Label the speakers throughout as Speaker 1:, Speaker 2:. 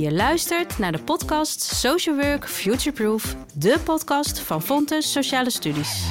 Speaker 1: Je luistert naar de podcast Social Work Futureproof, de podcast van Fontes Sociale Studies.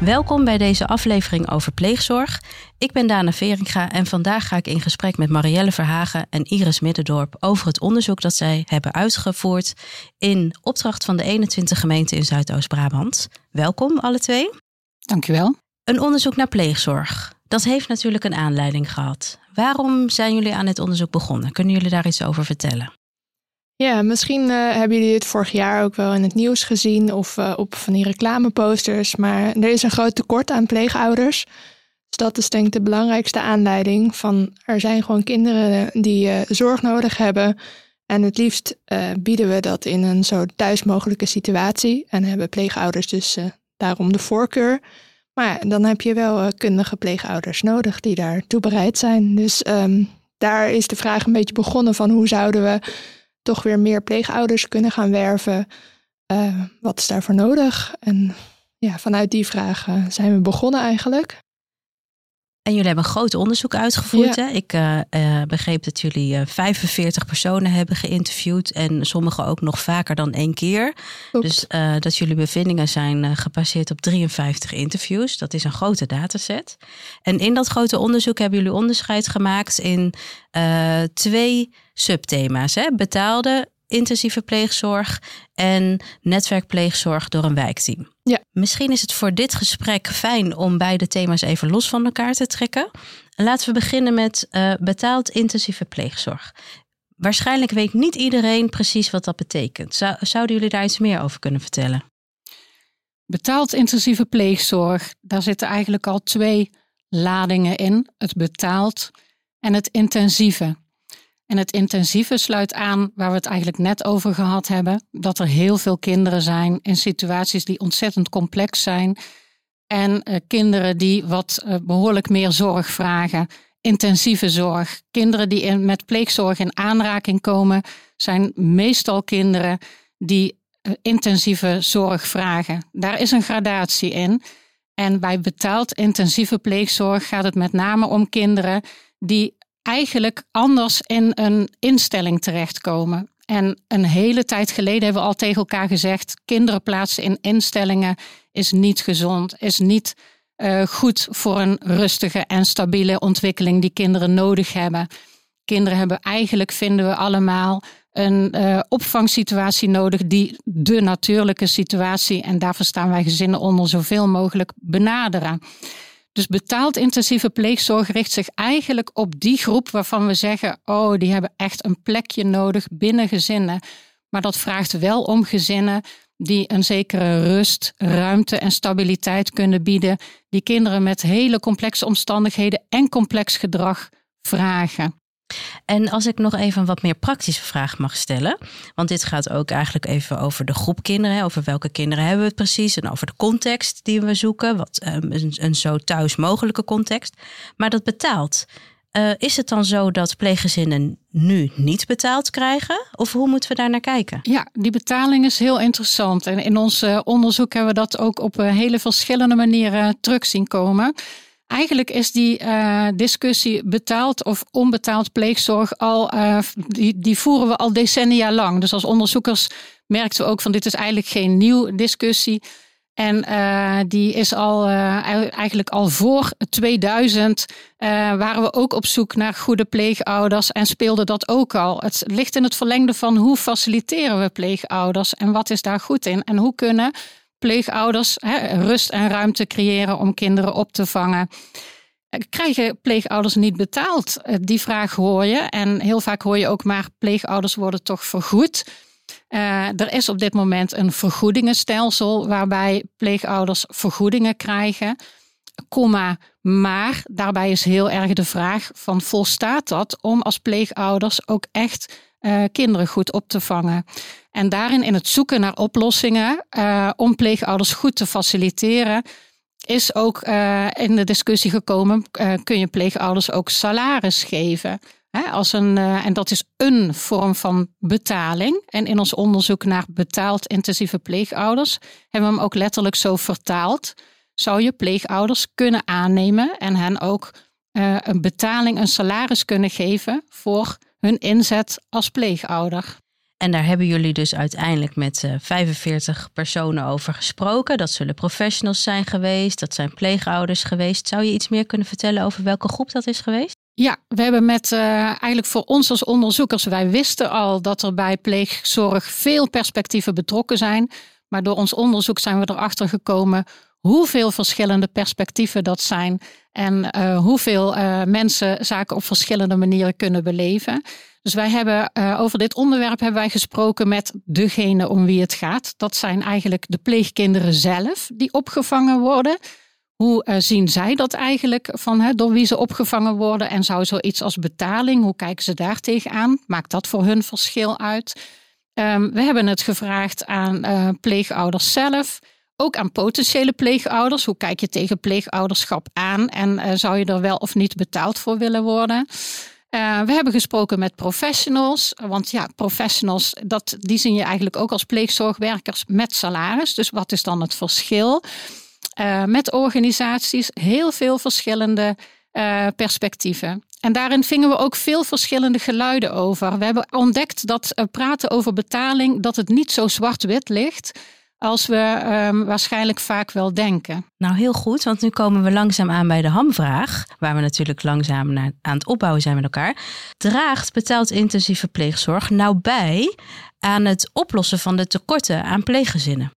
Speaker 1: Welkom bij deze aflevering over pleegzorg. Ik ben Dana Veringa en vandaag ga ik in gesprek met Marielle Verhagen en Iris Middendorp over het onderzoek dat zij hebben uitgevoerd in opdracht van de 21 gemeenten in Zuidoost-Brabant. Welkom alle twee.
Speaker 2: Dankjewel.
Speaker 1: Een onderzoek naar pleegzorg. Dat heeft natuurlijk een aanleiding gehad. Waarom zijn jullie aan dit onderzoek begonnen? Kunnen jullie daar iets over vertellen?
Speaker 3: Ja, misschien uh, hebben jullie het vorig jaar ook wel in het nieuws gezien of uh, op van die reclameposters. Maar er is een groot tekort aan pleegouders. Dus dat is denk ik de belangrijkste aanleiding van er zijn gewoon kinderen die uh, zorg nodig hebben. En het liefst bieden we dat in een zo thuis mogelijke situatie. En hebben pleegouders dus daarom de voorkeur. Maar dan heb je wel kundige pleegouders nodig die daartoe bereid zijn. Dus um, daar is de vraag een beetje begonnen van hoe zouden we toch weer meer pleegouders kunnen gaan werven. Uh, wat is daarvoor nodig? En ja, vanuit die vragen zijn we begonnen eigenlijk.
Speaker 1: En jullie hebben een groot onderzoek uitgevoerd. Ja. Hè? Ik uh, uh, begreep dat jullie 45 personen hebben geïnterviewd. En sommigen ook nog vaker dan één keer. Dus dat jullie bevindingen zijn gebaseerd op 53 interviews. Dat is een grote dataset. En in dat grote onderzoek hebben jullie onderscheid gemaakt in twee subthema's. Hè? Betaalde intensieve pleegzorg en netwerkpleegzorg door een wijkteam.
Speaker 3: Ja.
Speaker 1: Misschien is het voor dit gesprek fijn om beide thema's even los van elkaar te trekken. Laten we beginnen met uh, betaald intensieve pleegzorg. Waarschijnlijk weet niet iedereen precies wat dat betekent. Zou, zouden jullie daar iets meer over kunnen vertellen?
Speaker 2: Betaald intensieve pleegzorg, daar zitten eigenlijk al twee ladingen in: het betaald en het intensieve. En het intensieve sluit aan waar we het eigenlijk net over gehad hebben. Dat er heel veel kinderen zijn in situaties die ontzettend complex zijn. En uh, kinderen die wat uh, behoorlijk meer zorg vragen. Intensieve zorg. Kinderen die in, met pleegzorg in aanraking komen, zijn meestal kinderen die uh, intensieve zorg vragen. Daar is een gradatie in. En bij betaald intensieve pleegzorg gaat het met name om kinderen die eigenlijk anders in een instelling terechtkomen. En een hele tijd geleden hebben we al tegen elkaar gezegd: kinderen plaatsen in instellingen is niet gezond, is niet uh, goed voor een rustige en stabiele ontwikkeling die kinderen nodig hebben. Kinderen hebben eigenlijk, vinden we allemaal, een uh, opvangsituatie nodig die de natuurlijke situatie, en daar verstaan wij gezinnen onder, zoveel mogelijk benaderen. Dus betaald intensieve pleegzorg richt zich eigenlijk op die groep waarvan we zeggen: oh, die hebben echt een plekje nodig binnen gezinnen. Maar dat vraagt wel om gezinnen die een zekere rust, ruimte en stabiliteit kunnen bieden, die kinderen met hele complexe omstandigheden en complex gedrag vragen.
Speaker 1: En als ik nog even een wat meer praktische vraag mag stellen. Want dit gaat ook eigenlijk even over de groep kinderen. Over welke kinderen hebben we het precies. En over de context die we zoeken. Wat, um, een, zo thuis mogelijke context. Maar dat betaalt. Uh, is het dan zo dat pleeggezinnen nu niet betaald krijgen? Of hoe moeten we daar naar kijken?
Speaker 2: Ja, die betaling is heel interessant. En in ons uh, onderzoek hebben we dat ook op uh, hele verschillende manieren terug zien komen. Eigenlijk is die uh, discussie betaald of onbetaald pleegzorg al, uh, die, die voeren we al decennia lang. Dus als onderzoekers merkten we ook van dit is eigenlijk geen nieuw discussie. En uh, die is al eigenlijk al voor 2000 waren we ook op zoek naar goede pleegouders en speelde dat ook al. Het ligt in het verlengde van hoe faciliteren we pleegouders en wat is daar goed in en hoe kunnen pleegouders hè, rust en ruimte creëren om kinderen op te vangen. Krijgen pleegouders niet betaald? Eh, die vraag hoor je. En heel vaak hoor je ook maar pleegouders worden toch vergoed. Uh, er is op dit moment een vergoedingenstelsel waarbij pleegouders vergoedingen krijgen. Komma, maar daarbij is heel erg de vraag van volstaat dat om als pleegouders ook echt uh, kinderen goed op te vangen. En daarin in het zoeken naar oplossingen uh, om pleegouders goed te faciliteren, is ook uh, in de discussie gekomen: kun je pleegouders ook salaris geven? Als een, en dat is een vorm van betaling. En in ons onderzoek naar betaald intensieve pleegouders hebben we hem ook letterlijk zo vertaald. zou je pleegouders kunnen aannemen en hen ook een betaling, een salaris kunnen geven voor hun inzet als pleegouder.
Speaker 1: En daar hebben jullie dus uiteindelijk met uh, 45 personen over gesproken. Dat zullen professionals zijn geweest, dat zijn pleegouders geweest. Zou je iets meer kunnen vertellen over welke groep dat is geweest?
Speaker 2: Ja, we hebben met uh, eigenlijk voor ons als onderzoekers, wij wisten al dat er bij pleegzorg veel perspectieven betrokken zijn. Maar door ons onderzoek zijn we erachter gekomen hoeveel verschillende perspectieven dat zijn en uh, hoeveel uh, mensen zaken op verschillende manieren kunnen beleven. Dus wij hebben uh, over dit onderwerp hebben wij gesproken met degene om wie het gaat. Dat zijn eigenlijk de pleegkinderen zelf die opgevangen worden. Hoe zien zij dat eigenlijk van hè, door wie ze opgevangen worden? En zou zoiets als betaling, hoe kijken ze daar tegenaan? Maakt dat voor hun verschil uit? Um, we hebben het gevraagd aan pleegouders zelf. Ook aan potentiële pleegouders. Hoe kijk je tegen pleegouderschap aan en uh, zou je er wel of niet betaald voor willen worden? Uh, we hebben gesproken met professionals, want ja, professionals, dat, die zien je eigenlijk ook als pleegzorgwerkers met salaris. Dus wat is dan het verschil? Uh, met organisaties, heel veel verschillende perspectieven. En daarin vingen we ook veel verschillende geluiden over. We hebben ontdekt dat praten over betaling, dat het niet zo zwart-wit ligt als we um, waarschijnlijk vaak wel denken.
Speaker 1: Nou, heel goed, want nu komen we langzaam aan bij de hamvraag, waar we natuurlijk langzaam naar, aan het opbouwen zijn met elkaar. Draagt betaald intensieve pleegzorg nou bij aan het oplossen van de tekorten aan pleeggezinnen?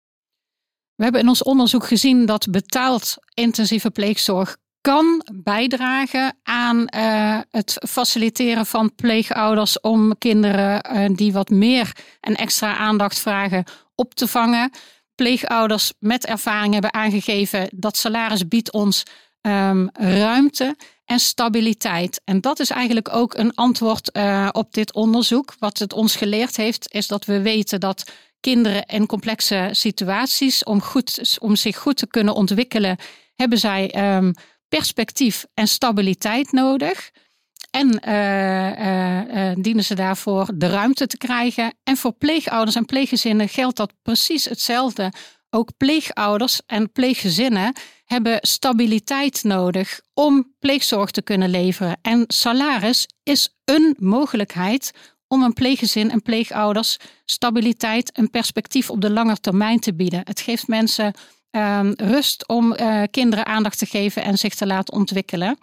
Speaker 2: We hebben in ons onderzoek gezien dat betaald intensieve pleegzorg kan bijdragen aan uh, het faciliteren van pleegouders om kinderen uh, die wat meer en extra aandacht vragen op te vangen. Pleegouders met ervaring hebben aangegeven dat salaris biedt ons um, ruimte en stabiliteit. En dat is eigenlijk ook een antwoord uh, op dit onderzoek. Wat het ons geleerd heeft, is dat we weten dat kinderen in complexe situaties, om, goed, om zich goed te kunnen ontwikkelen, hebben zij um, perspectief en stabiliteit nodig. En uh, uh, uh, dienen ze daarvoor de ruimte te krijgen. En voor pleegouders en pleeggezinnen geldt dat precies hetzelfde. Ook pleegouders en pleeggezinnen hebben stabiliteit nodig om pleegzorg te kunnen leveren. En salaris is een mogelijkheid om een pleeggezin en pleegouders stabiliteit en perspectief op de lange termijn te bieden. Het geeft mensen uh, rust om kinderen aandacht te geven en zich te laten ontwikkelen.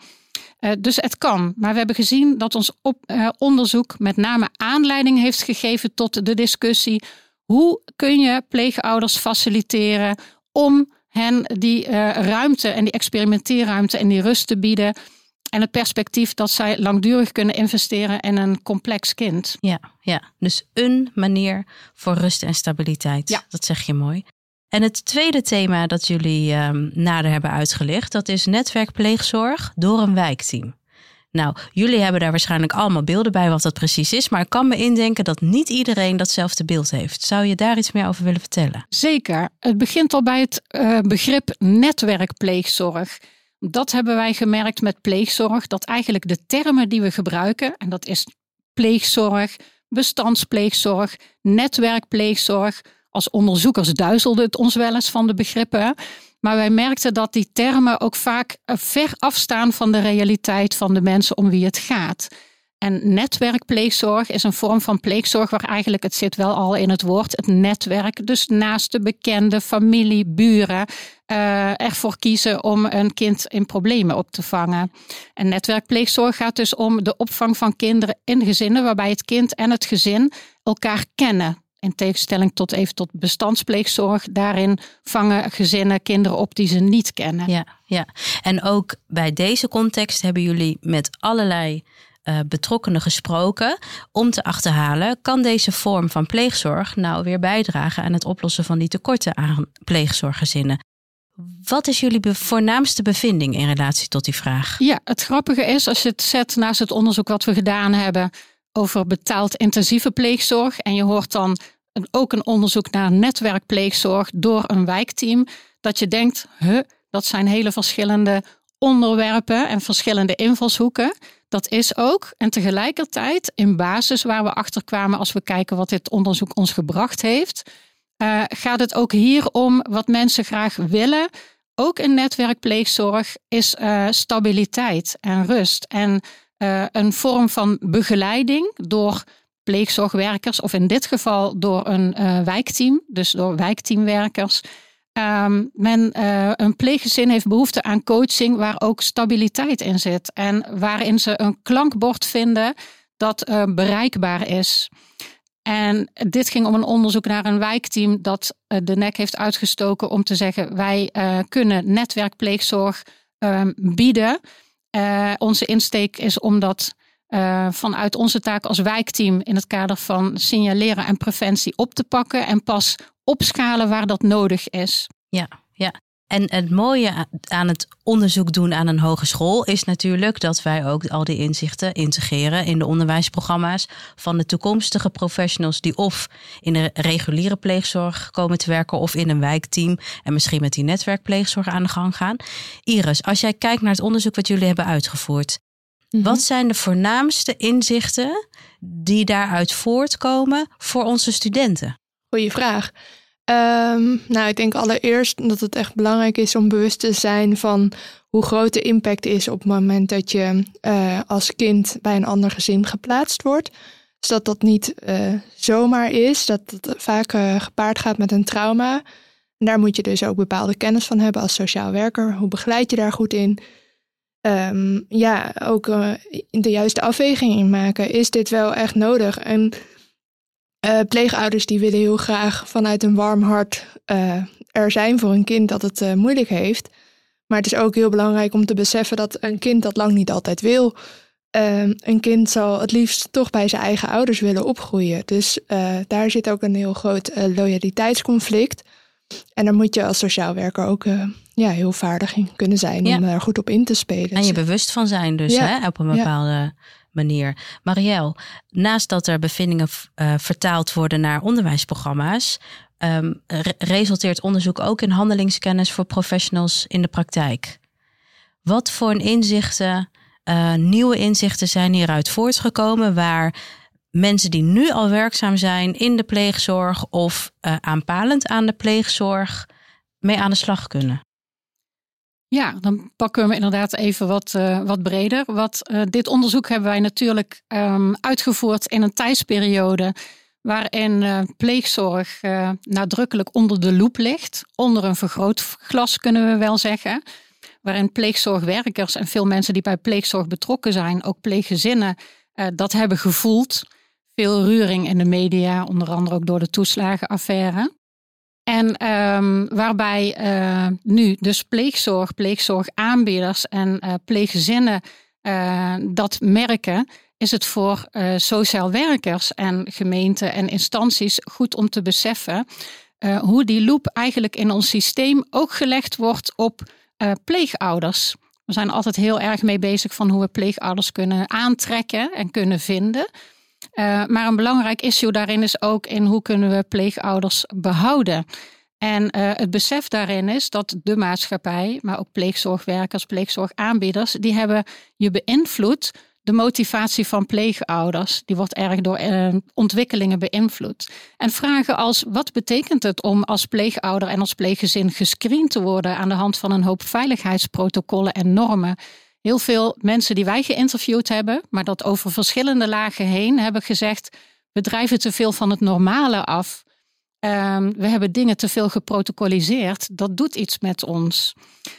Speaker 2: Uh, dus het kan. Maar we hebben gezien dat ons op, uh, onderzoek met name aanleiding heeft gegeven tot de discussie: hoe kun je pleegouders faciliteren om hen die ruimte en die experimenteerruimte en die rust te bieden? En het perspectief dat zij langdurig kunnen investeren in een complex kind.
Speaker 1: Ja, ja. dus een manier voor rust en stabiliteit. Ja. Dat zeg je mooi. En het tweede thema dat jullie um, nader hebben uitgelicht, dat is netwerkpleegzorg door een wijkteam. Nou, jullie hebben daar waarschijnlijk allemaal beelden bij wat dat precies is, maar ik kan me indenken dat niet iedereen datzelfde beeld heeft. Zou je daar iets meer over willen vertellen?
Speaker 2: Zeker. Het begint al bij het uh, begrip netwerkpleegzorg. Dat hebben wij gemerkt met pleegzorg, dat eigenlijk de termen die we gebruiken, en dat is pleegzorg, bestandspleegzorg, netwerkpleegzorg, als onderzoekers duizelde het ons wel eens van de begrippen. Maar wij merkten dat die termen ook vaak eh, ver afstaan van de realiteit van de mensen om wie het gaat. En netwerkpleegzorg is een vorm van pleegzorg waar eigenlijk, het zit wel al in het woord, het netwerk, dus naast de bekende familie, buren, uh, ervoor kiezen om een kind in problemen op te vangen. En netwerkpleegzorg gaat dus om de opvang van kinderen in gezinnen waarbij het kind en het gezin elkaar kennen. In tegenstelling tot even tot bestandspleegzorg. Daarin vangen gezinnen kinderen op die ze niet kennen.
Speaker 1: Ja, ja. en ook bij deze context hebben jullie met allerlei uh, betrokkenen gesproken om te achterhalen, kan deze vorm van pleegzorg nou weer bijdragen aan het oplossen van die tekorten aan pleegzorggezinnen? Wat is jullie voornaamste bevinding in relatie tot die vraag?
Speaker 2: Ja, het grappige is, als je het zet naast het onderzoek wat we gedaan hebben over betaald intensieve pleegzorg, en je hoort dan ook een onderzoek naar netwerkpleegzorg door een wijkteam, dat je denkt, huh, dat zijn hele verschillende onderwerpen en verschillende invalshoeken. Dat is ook. En tegelijkertijd, in basis waar we achter kwamen als we kijken wat dit onderzoek ons gebracht heeft, uh, gaat het ook hier om wat mensen graag willen ook in netwerkpleegzorg, is uh, stabiliteit en rust. En uh, een vorm van begeleiding door pleegzorgwerkers, of in dit geval door een uh, wijkteam, dus door wijkteamwerkers. Um, men, een pleeggezin heeft behoefte aan coaching waar ook stabiliteit in zit en waarin ze een klankbord vinden dat bereikbaar is. En dit ging om een onderzoek naar een wijkteam dat eh, de nek heeft uitgestoken om te zeggen: wij kunnen netwerkpleegzorg uh, bieden. Onze insteek is om dat vanuit onze taak als wijkteam in het kader van signaleren en preventie op te pakken en pas opschalen waar dat nodig is.
Speaker 1: Ja, ja. En het mooie aan het onderzoek doen aan een hogeschool is natuurlijk dat wij ook al die inzichten integreren in de onderwijsprogramma's van de toekomstige professionals die of in de reguliere pleegzorg komen te werken of in een wijkteam en misschien met die netwerkpleegzorg aan de gang gaan. Iris, als jij kijkt naar het onderzoek wat jullie hebben uitgevoerd, mhm. wat zijn de voornaamste inzichten die daaruit voortkomen voor onze studenten?
Speaker 3: Goeie vraag. Um, nou, ik denk allereerst dat het echt belangrijk is om bewust te zijn van hoe groot de impact is op het moment dat je uh, als kind bij een ander gezin geplaatst wordt. Dus dat dat niet uh, zomaar is, dat het vaak uh, gepaard gaat met een trauma. En daar moet je dus ook bepaalde kennis van hebben als sociaal werker. Hoe begeleid je daar goed in? Um, ja, ook de juiste afweging in maken. Is dit wel echt nodig? En uh, pleegouders die willen heel graag vanuit een warm hart uh, er zijn voor een kind dat het uh, moeilijk heeft. Maar het is ook heel belangrijk om te beseffen dat een kind dat lang niet altijd wil. een kind zal het liefst toch bij zijn eigen ouders willen opgroeien. Dus daar zit ook een heel groot loyaliteitsconflict. En daar moet je als sociaal werker ook ja, heel vaardig in kunnen zijn om daar goed op in te spelen.
Speaker 1: En je bewust van zijn dus hè, op een bepaalde manier. Marielle, naast dat er bevindingen uh, vertaald worden naar onderwijsprogramma's, um, resulteert onderzoek ook in handelingskennis voor professionals in de praktijk. Wat voor inzichten, uh, nieuwe inzichten zijn hieruit voortgekomen waar mensen die nu al werkzaam zijn in de pleegzorg of uh, aanpalend aan de pleegzorg mee aan de slag kunnen?
Speaker 2: Ja, dan pakken we inderdaad even wat, uh, wat breder. Wat, uh, dit onderzoek hebben wij natuurlijk um, uitgevoerd in een tijdsperiode waarin pleegzorg nadrukkelijk onder de loep ligt. Onder een vergrootglas kunnen we wel zeggen. Waarin pleegzorgwerkers en veel mensen die bij pleegzorg betrokken zijn, ook pleeggezinnen, dat hebben gevoeld. Veel ruring in de media, onder andere ook door de toeslagenaffaire. En um, waarbij uh, nu dus pleegzorg, pleegzorgaanbieders en uh, pleeggezinnen uh, dat merken, is het voor sociaal werkers en gemeenten en instanties goed om te beseffen hoe die loop eigenlijk in ons systeem ook gelegd wordt op pleegouders. We zijn altijd heel erg mee bezig van hoe we pleegouders kunnen aantrekken en kunnen vinden. Uh, maar een belangrijk issue daarin is ook in hoe kunnen we pleegouders behouden. En uh, het besef daarin is dat de maatschappij, maar ook pleegzorgwerkers, pleegzorgaanbieders, die hebben je beïnvloed de motivatie van pleegouders. Die wordt erg door uh, ontwikkelingen beïnvloed. En vragen als wat betekent het om als pleegouder en als pleeggezin gescreend te worden aan de hand van een hoop veiligheidsprotocollen en normen heel veel mensen die wij geïnterviewd hebben, maar dat over verschillende lagen heen hebben gezegd: we drijven te veel van het normale af. Um, we hebben dingen te veel geprotocoliseerd. Dat doet iets met ons.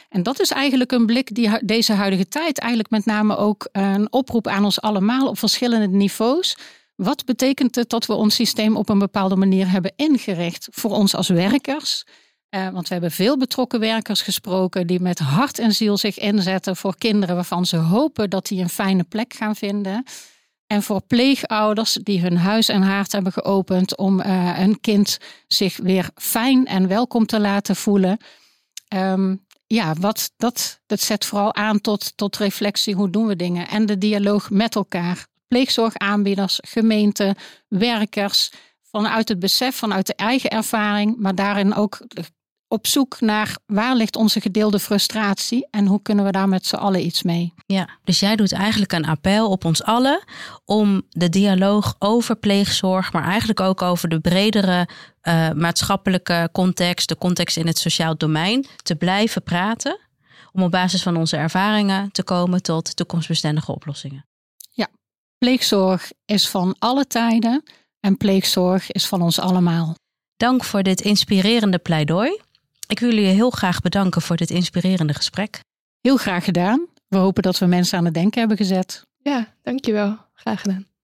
Speaker 2: En dat is eigenlijk een blik die deze huidige tijd eigenlijk met name ook een oproep aan ons allemaal op verschillende niveaus. Wat betekent het dat we ons systeem op een bepaalde manier hebben ingericht voor ons als werkers? Uh, want we hebben veel betrokken werkers gesproken die met hart en ziel zich inzetten voor kinderen waarvan ze hopen dat die een fijne plek gaan vinden. En voor pleegouders die hun huis en haard hebben geopend om uh, hun kind zich weer fijn en welkom te laten voelen. Um, ja, wat, dat, dat zet vooral aan tot, tot reflectie. Hoe doen we dingen? En de dialoog met elkaar. Pleegzorgaanbieders, gemeenten, werkers. Vanuit het besef, vanuit de eigen ervaring, maar daarin ook op zoek naar waar ligt onze gedeelde frustratie en hoe kunnen we daar met z'n allen iets mee.
Speaker 1: Ja, dus jij doet eigenlijk een appel op ons allen om de dialoog over pleegzorg, maar eigenlijk ook over de bredere uh, maatschappelijke context, de context in het sociaal domein, te blijven praten. Om op basis van onze ervaringen te komen tot toekomstbestendige oplossingen.
Speaker 2: Ja, pleegzorg is van alle tijden en pleegzorg is van ons allemaal.
Speaker 1: Dank voor dit inspirerende pleidooi. Ik wil jullie heel graag bedanken voor dit inspirerende gesprek.
Speaker 2: Heel graag gedaan. We hopen dat we mensen aan het denken hebben gezet.
Speaker 3: Ja, dankjewel. Graag gedaan.